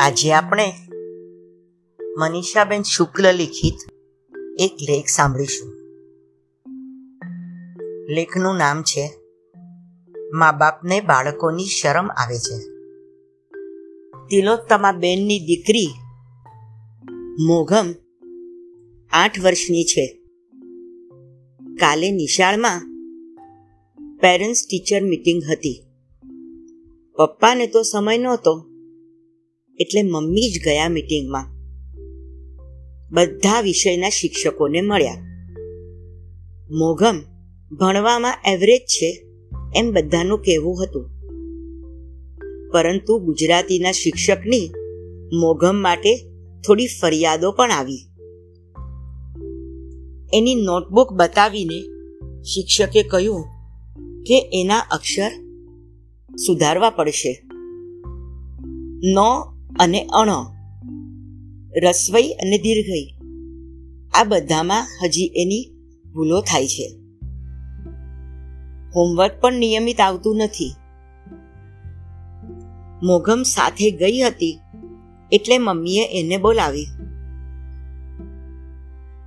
આજે આપણે મનીષાબેન શુક્લ લિખિત એક લેખ સાંભળીશું. લેખનું નામ છે, મા બાપને બાળકોની શરમ આવે છે. તિલોત્તમા બેનની દીકરી મોઘમ આઠ વર્ષની છે. કાલે નિશાળમાં પેરેન્ટ્સ ટીચર મીટિંગ હતી. પપ્પાને તો સમય નહોતો. એટલે મમ્મી જ ગયા મીટિંગમાં બધા વિષયના શિક્ષકોને મળ્યા. મોઘમ, ભણવામાં એવરેજ છે એમ બધાનું કહેવું હતું. પરંતુ ગુજરાતીના શિક્ષકની મોઘમ માટે થોડી ફરિયાદો પણ આવી. એની નોટબુક બતાવીને શિક્ષકે કહ્યું કે એના અક્ષર સુધારવા પડશે. નો અને અણ. રસવઈ અને દીર્ઘઈ. આ બધામાં હજી એની ભૂલો થાય છે. હોમવર્ક પણ નિયમિત આવતું નથી. મોગમ સાથે ગઈ હતી એટલે મમ્મીએ એને બોલાવી.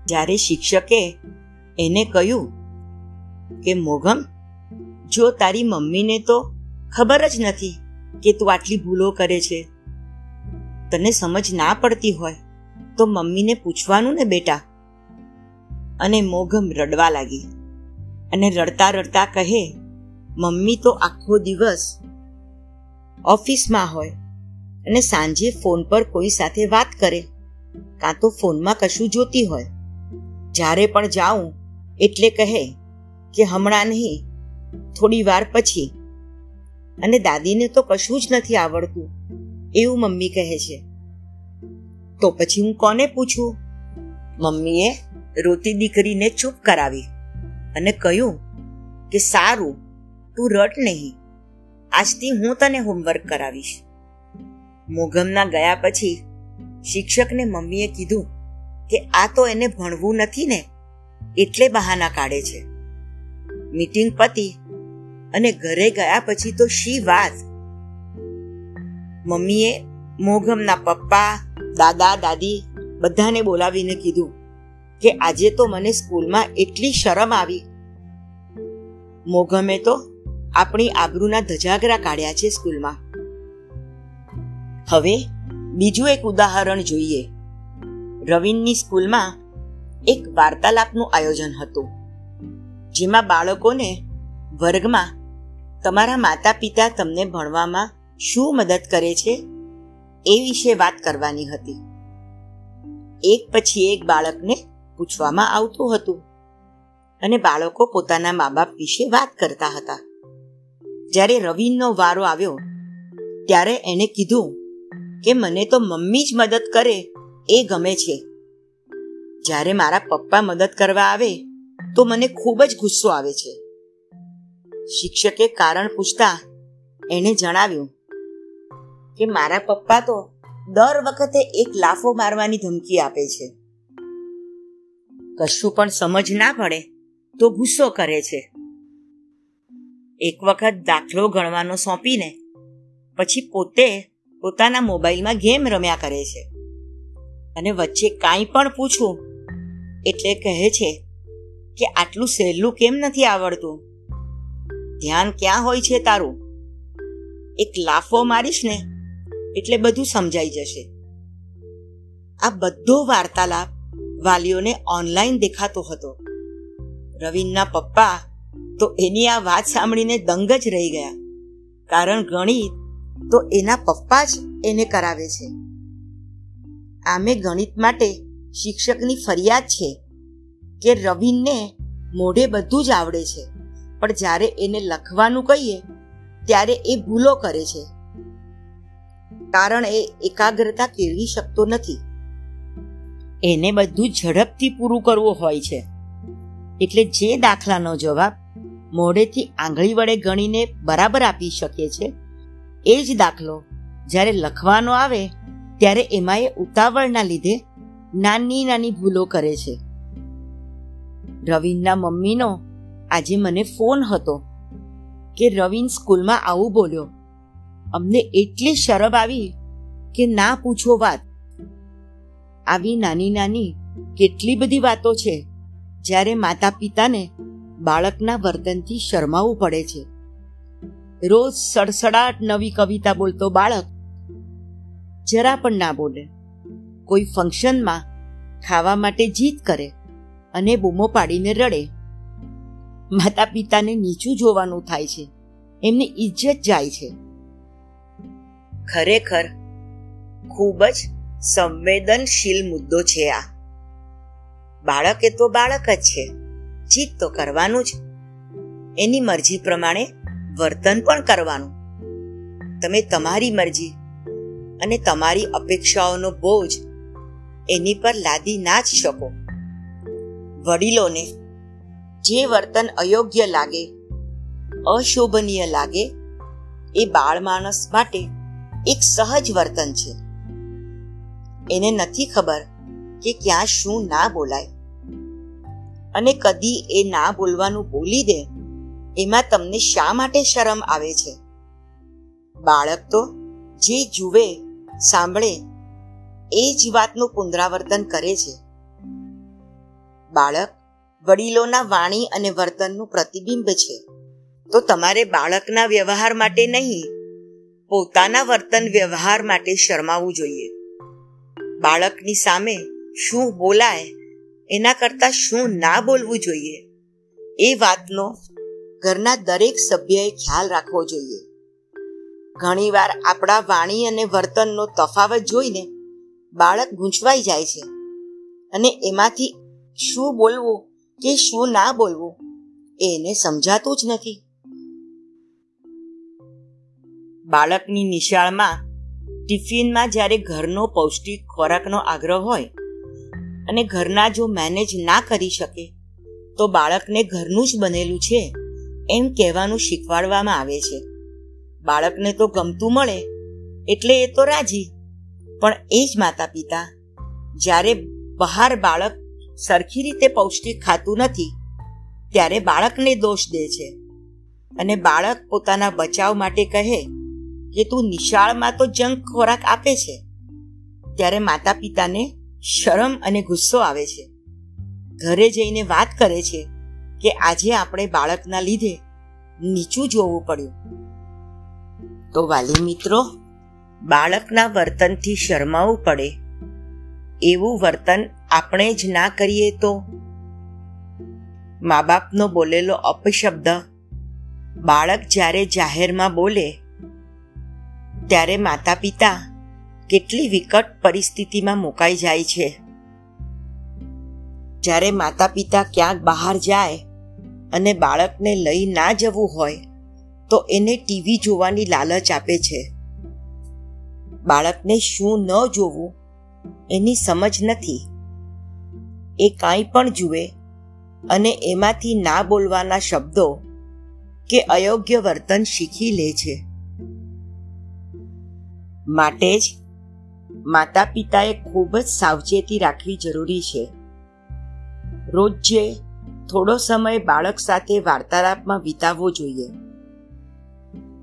જ્યારે શિક્ષકે એને કહ્યું કે મોગમ જો તારી મમ્મીને તો ખબર જ નથી કે તું આટલી ભૂલો કરે છે. તને સમજ ના પડતી હોય, તો મમ્મીને પૂછવાનું ને બેટા. અને મોઘમ રડવા લાગી. અને રડતા રડતા કહે, મમ્મી તો આખો દિવસ ઓફિસમાં હોય અને સાંજે ફોન પર કોઈ સાથે વાત કરે, કાં તો ફોનમાં કશું જોતી હોય. જ્યારે પણ જાઉં, એટલે કહે કે હમણાં નહીં, થોડી વાર પછી. અને દાદીને તો કશું જ નથી આવડતું. એવું મમ્મી કહે છે. તો પછી હું કોને પૂછું? મમ્મીએ રોતી દીકરીને ચૂપ કરાવી અને કહ્યું કે, સારું, તું રટ નહીં. આજથી હું તને હોમવર્ક કરાવીશ. મોગમના ગયા પછી શિક્ષકને મમ્મીએ કીધું કે, આ તો એને ભણવું નથી ને, એટલે બહાના કાઢે છે. મીટિંગ પતી અને ઘરે ગયા પછી તો શી વાત? મમ્મીએ મોઘમના પપ્પા, દાદા, દાદી બધાને બોલાવીને કીધું કે આજે તો મને સ્કૂલમાં એટલી શરમ આવી. મોઘમે તો આપણી આબરૂના ધજાગરા કાઢ્યા છે સ્કૂલમાં. હવે બીજું એક ઉદાહરણ જોઈએ. રવિનની સ્કૂલમાં એક વાર્તાલાપનું આયોજન હતું, જેમાં બાળકોને વર્ગમાં તમારા માતા પિતા તમને ભણવામાં શું મદદ કરે છે? એ વિશે વાત કરવાની હતી. એક પછી એક બાળકને પૂછવામાં આવતું હતું અને બાળકો પોતાના મા બાપ વિશે વાત કરતા હતા. જ્યારે રવિનનો વારો આવ્યો, ત્યારે એને કીધું કે મને તો મમ્મી જ મદદ કરે, એ ગમે છે. જ્યારે મારા પપ્પા મદદ કરવા આવે, તો મને ખૂબ જ ગુસ્સો આવે છે. શિક્ષકે કારણ પૂછતા એણે જણાવ્યું કે મારા પપ્પા તો દર વખતે એક લાફો મારવાની ધમકી આપે છે. કશું પણ સમજ ના પડે તો ગુસ્સો કરે છે. એક વખત દાખલો ગણવાનો સોંપીને પછી પોતે પોતાના મોબાઈલમાં ગેમ રમ્યા કરે છે. અને વચ્ચે કાંઈ પણ પૂછું એટલે કહે છે કે આટલું સહેલું કેમ નથી આવડતું? ધ્યાન ક્યાં હોય છે તારું? એક લાફો મારીશ ને એટલે બધું સમજાઈ જશે. આ બધો વાર્તાલાપ વાલીઓને ઓનલાઈન દેખાતો હતો. રવિનના પપ્પા તો એની આ વાત સાંભળીને દંગ જ રહી ગયા. કારણ ગણિત તો એના પપ્પા જ એને કરાવે છે. આમે ગણિત માટે શિક્ષકની ફરિયાદ છે કે રવિનને મોઢે બધું જ આવડે છે. પણ જ્યારે એને લખવાનું કહીએ, ત્યારે એ ભૂલો કરે છે. કારણ એ એકાગ્રતા કેળવી શકતો નથી. એને બધું ઝડપથી પૂરું કરવું હોય છે. એટલે જે દાખલાનો જવાબ મોઢેથી આંગળી વડે ગણીને બરાબર આપી શકે છે, એ જ દાખલો જ્યારે લખવાનો આવે ત્યારે એમાં એ ઉતાવળના લીધે નાની નાની ભૂલો કરે છે. રવિનના મમ્મીનો આજે મને ફોન હતો કે રવિન સ્કૂલમાં આવું બોલ્યો. અમને એટલી શરમ આવી કે ના પૂછો વાત. આવી નાની નાની કેટલી બધી વાતો છે, જ્યારે માતા પિતાને બાળકના વર્તનથી શરમાવવું પડે છે. રોજ સડસડાટ નવી કવિતા બોલતો બાળક જરા પણ ના બોલે. કોઈ ફંક્શનમાં ખાવા માટે જીત કરે અને બૂમો પાડીને રડે. માતા પિતાને નીચું જોવાનું થાય છે. એમની ઇજ્જત જાય છે. ખરેખર ખૂબ જ સંવેદનશીલ મુદ્દો છે આ. બાળક એ તો બાળક જ છે જીત તો કરવાનું જ. એની મરજી પ્રમાણે વર્તન પણ કરવાનું. તમે તમારી મરજી અને તમારી અપેક્ષાઓનો બોજ એની પર લાદી ના જ શકો. વડીલોને જે વર્તન અયોગ્ય લાગે, અશોભનીય લાગે, એ બાળ માણસ માટે એક સહજ વર્તન છે. એને નથી ખબર કે ક્યાં શું ના બોલાય. અને કદી એ ના બોલવાનું બોલી દે, એમાં તમને શા માટે શરમ આવે છે? બાળક તો જે જુએ, સાંભળે, એ જ વાતનું પુનરાવર્તન કરે છે. બાળક વડીલોના વાણી અને વર્તનનું પ્રતિબિંબ છે. તો તમારે બાળકના વ્યવહાર માટે નહીં પોતાના વર્તન વ્યવહાર માટે શરમાવવું જોઈએ. બાળકની સામે શું બોલાય, એના કરતાં શું ના બોલવું જોઈએ, એ વાતનો ઘરના દરેક સભ્યએ ખ્યાલ રાખવો જોઈએ. ઘણીવાર આપણા વાણી અને વર્તનનો તફાવત જોઈને બાળક ગૂંચવાઈ જાય છે અને એમાંથી શું બોલવું કે શું ના બોલવું, એને સમજાતું જ નથી. બાળકની નિશાળમાં ટિફિનમાં જ્યારે ઘરનો પૌષ્ટિક ખોરાકનો આગ્રહ હોય અને ઘરના જો મેનેજ ના કરી શકે, તો બાળકને ઘરનું જ બનેલું છે એમ કહેવાનું શીખવાડવામાં આવે છે. બાળકને તો ગમતું મળે, એટલે એ તો રાજી. પણ એ જ માતા પિતા જ્યારે બહાર બાળક સરખી રીતે પૌષ્ટિક ખાતું નથી, ત્યારે બાળકને દોષ દે છે. અને બાળક પોતાના બચાવ માટે કહે કે તું નિશાળમાં તો જંક ખોરાક આપે છે, ત્યારે માતા પિતાને શરમ અને ગુસ્સો આવે છે. ઘરે જઈને વાત કરે છે કે આજે આપણે બાળકના લીધે નીચું જોવું પડ્યું. તો વાલી મિત્રો, બાળકના વર્તનથી શરમાવું પડે. એવું વર્તન આપણે જ ના કરીએ તો? મા બાપનો બોલેલો અપશબ્દ, બાળક જ્યારે જાહેરમાં બોલે ત્યારે માતા પિતા કેટલી વિકટ પરિસ્થિતિમાં મુકાઈ જાય છે. જ્યારે માતા પિતા ક્યાંક બહાર જાય અને બાળકને લઈ ના જવું હોય, તો એને ટીવી જોવાની લાલચ આપે છે. બાળકને શું ન જોવું એની સમજ નથી. એ કાંઈ પણ જુએ અને એમાંથી ના બોલવાના શબ્દો કે અયોગ્ય વર્તન શીખી લે છે. માટે જ માતા પિતાએ ખૂબ જ સાવચેતી રાખવી જરૂરી છે. રોજે થોડો સમય બાળક સાથે વાર્તાલાપમાં વિતાવવો જોઈએ.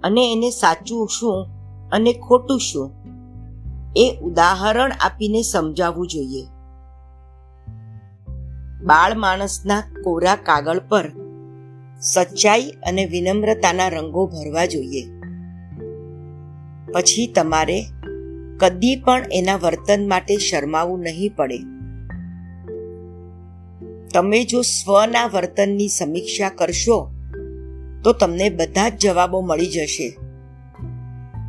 અને એને સાચું શું અને ખોટું શું એ ઉદાહરણ આપીને સમજાવવું જોઈએ. બાળ માણસના કોરા કાગળ પર સચ્ચાઈ અને વિનમ્રતાના રંગો ભરવા જોઈએ. પછી તમારે કદી પણ એના વર્તન માટે શરમાવું નહીં પડે. તમે જો સ્વના વર્તનની સમીક્ષા કરશો, તો તમને બધા જ જવાબો મળી જશે.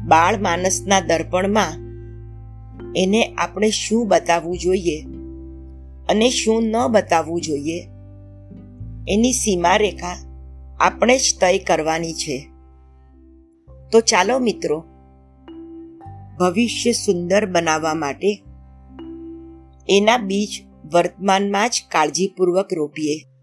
બાળ માનસના દર્પણમાં એને આપણે શું બતાવવું જોઈએ અને શું ન બતાવવું જોઈએ, એની સીમારેખા આપણે જ તય કરવાની છે. તો ચાલો મિત્રો ભવિષ્ય સુંદર બનાવવા માટે. એના બીજ વર્તમાનમાં જ કાળજીપૂર્વક રોપીએ.